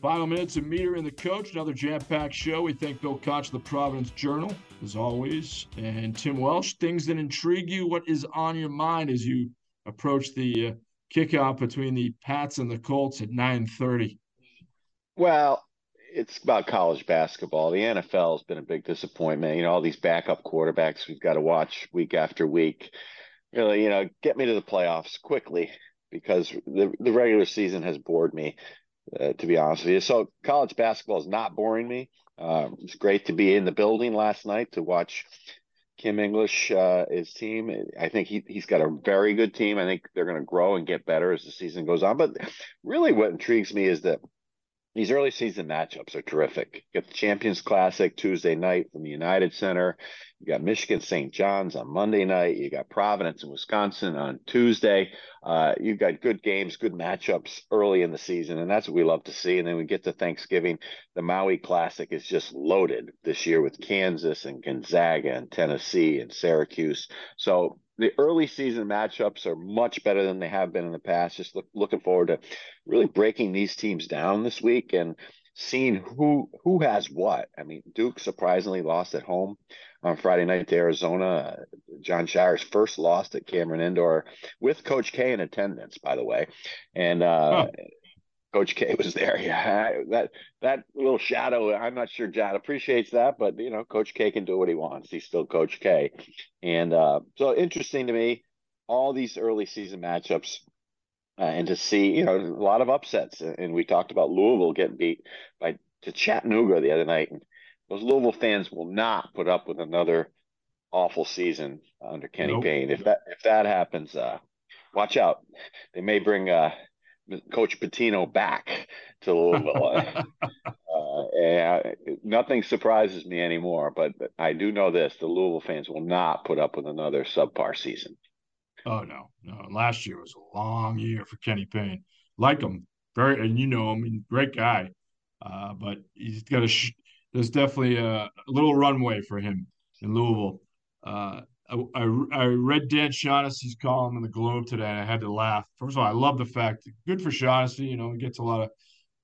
Final minutes of Meter and the Coach, another jam-packed show. We thank Bill Koch of the Providence Journal, as always, and Tim Welsh. Things that intrigue you. What is on your mind as you approach the uh, kickoff between the Pats and the Colts at 9:30? Well, it's about college basketball. The NFL has been a big disappointment. You know, all these backup quarterbacks we've got to watch week after week. Really, you know, get me to the playoffs quickly because the the regular season has bored me uh, to be honest with you. So college basketball is not boring me. Uh, it's great to be in the building last night to watch Kim English, uh, his team. I think he, he's got a very good team. I think they're going to grow and get better as the season goes on. But really, what intrigues me is that these early season matchups are terrific. You got the Champions Classic Tuesday night from the United Center. You got Michigan St. John's on Monday night. You got Providence and Wisconsin on Tuesday. Uh, you've got good games, good matchups early in the season, and that's what we love to see. And then we get to Thanksgiving. The Maui Classic is just loaded this year with Kansas and Gonzaga and Tennessee and Syracuse. So the early season matchups are much better than they have been in the past. Just look, looking forward to really breaking these teams down this week and seeing who who has what. I mean, Duke surprisingly lost at home on Friday night to Arizona. Jon Scheyer's first loss at Cameron Indoor with Coach K in attendance, by the way, and uh. Coach K was there. Yeah, that that little shadow. I'm not sure John appreciates that, but you know, Coach K can do what he wants. He's still Coach K, and uh, so interesting to me. All these early season matchups, uh, and to see you know a lot of upsets. And we talked about Louisville getting beat by to Chattanooga the other night, and those Louisville fans will not put up with another awful season under Kenny nope. Payne. If that if that happens, uh, watch out. They may bring uh, Coach Pitino back to Louisville. uh, and nothing surprises me anymore, but I do know this: the Louisville fans will not put up with another subpar season. Oh no, no! Last year was a long year for Kenny Payne. Like him, very, and you know him, great guy. Uh, but he's got a. Sh- there's definitely a, a, little runway for him in Louisville. Uh, I, I, I, read Dan Shaughnessy's column in the Globe today, and I had to laugh. First of all, I love the fact good for Shaughnessy. You know, he gets a lot of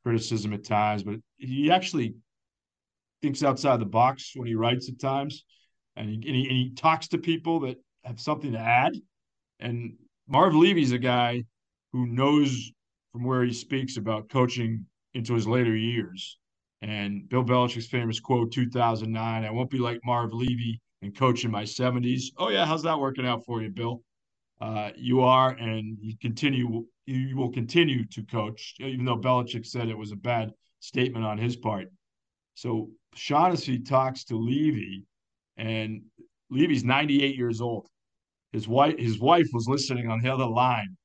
criticism at times, but he actually thinks outside the box when he writes at times, and he, and he, and he talks to people that have something to add. And Marv Levy's a guy who knows from where he speaks about coaching into his later years. And Bill Belichick's famous quote, 2009, I won't be like Marv Levy and coach in my 70s. Oh, yeah. How's that working out for you, Bill? Uh, you are, and you continue. You will continue to coach, even though Belichick said it was a bad statement on his part. So Shaughnessy talks to Levy, and Levy's 98 years old. His wife, his wife was listening on the other line.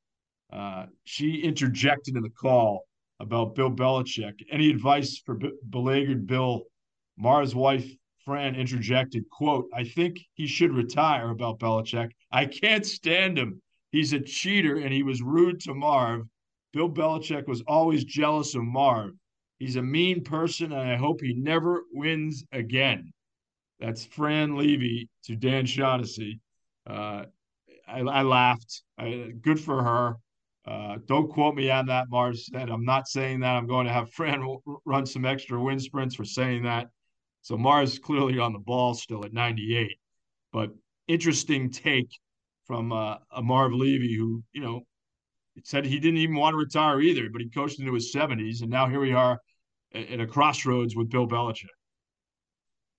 Uh, she interjected in the call about Bill Belichick. Any advice for B- beleaguered Bill? Marv's wife Fran interjected, quote, I think he should retire about Belichick. I can't stand him. He's a cheater and he was rude to Marv. Bill Belichick was always jealous of Marv. He's a mean person and I hope he never wins again. That's Fran Levy to Dan Shaughnessy. Uh, I, I, laughed. I, good for her. Uh, don't quote me on that, Mars said. I'm not saying that. I'm going to have Fran run some extra wind sprints for saying that. So Marv's clearly on the ball still at 98. But interesting take from uh, a Marv Levy who, you know, said he didn't even want to retire either, but he coached into his 70s. And now here we are at a crossroads with Bill Belichick.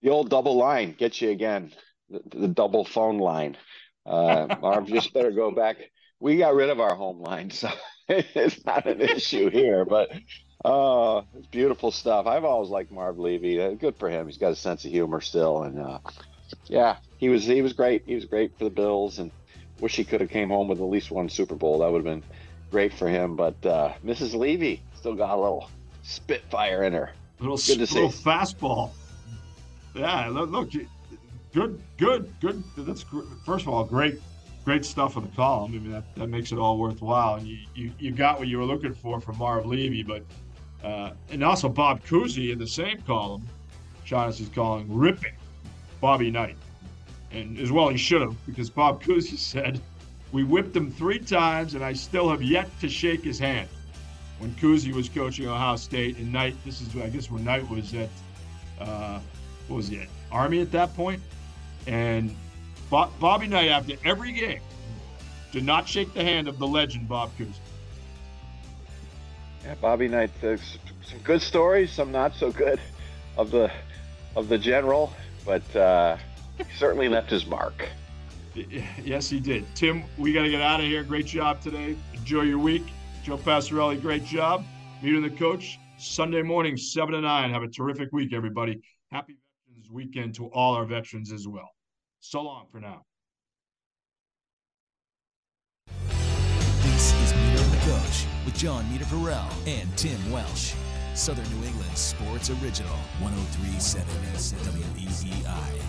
the old double line gets you again, the, the double phone line. Uh, Marv just better go back. We got rid of our home line, so it's not an issue here. But uh, it's beautiful stuff. I've always liked Marv Levy. Uh, good for him. He's got a sense of humor still, and uh, yeah, he was he was great. He was great for the Bills, and wish he could have came home with at least one Super Bowl. That would have been great for him. But uh, Mrs. Levy still got a little spitfire in her. A little, good to little see. fastball. Yeah, look, good, good, good. That's first of all great, great stuff in the column. I mean that, that makes it all worthwhile. And you, you, you got what you were looking for from Marv Levy, but uh, and also Bob Cousy in the same column. Shaughnessy's calling ripping Bobby Knight, and as well he should have because Bob Cousy said we whipped him three times and I still have yet to shake his hand. When Cousy was coaching Ohio State and Knight, this is I guess when Knight was at uh, what was it Army at that point, and Bobby Knight after every game did not shake the hand of the legend Bob Cousy. Yeah, Bobby Knight. Uh, some good stories, some not so good of the of the general, but uh, he certainly left his mark. Yes, he did. Tim, we got to get out of here. Great job today. Enjoy your week. Joe Passarelli, great job. Meeting the coach Sunday morning, seven to nine. Have a terrific week, everybody. Happy Veterans Weekend to all our veterans as well. So long for now. This is Meter the Coach with Jon Meterparel and Tim Welsh. Southern New England Sports Original, 1037 WEEI.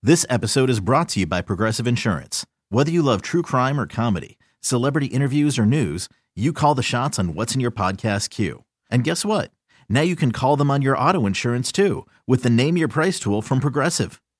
This episode is brought to you by Progressive Insurance. Whether you love true crime or comedy, celebrity interviews or news, you call the shots on what's in your podcast queue. And guess what? Now you can call them on your auto insurance too with the Name Your Price tool from Progressive.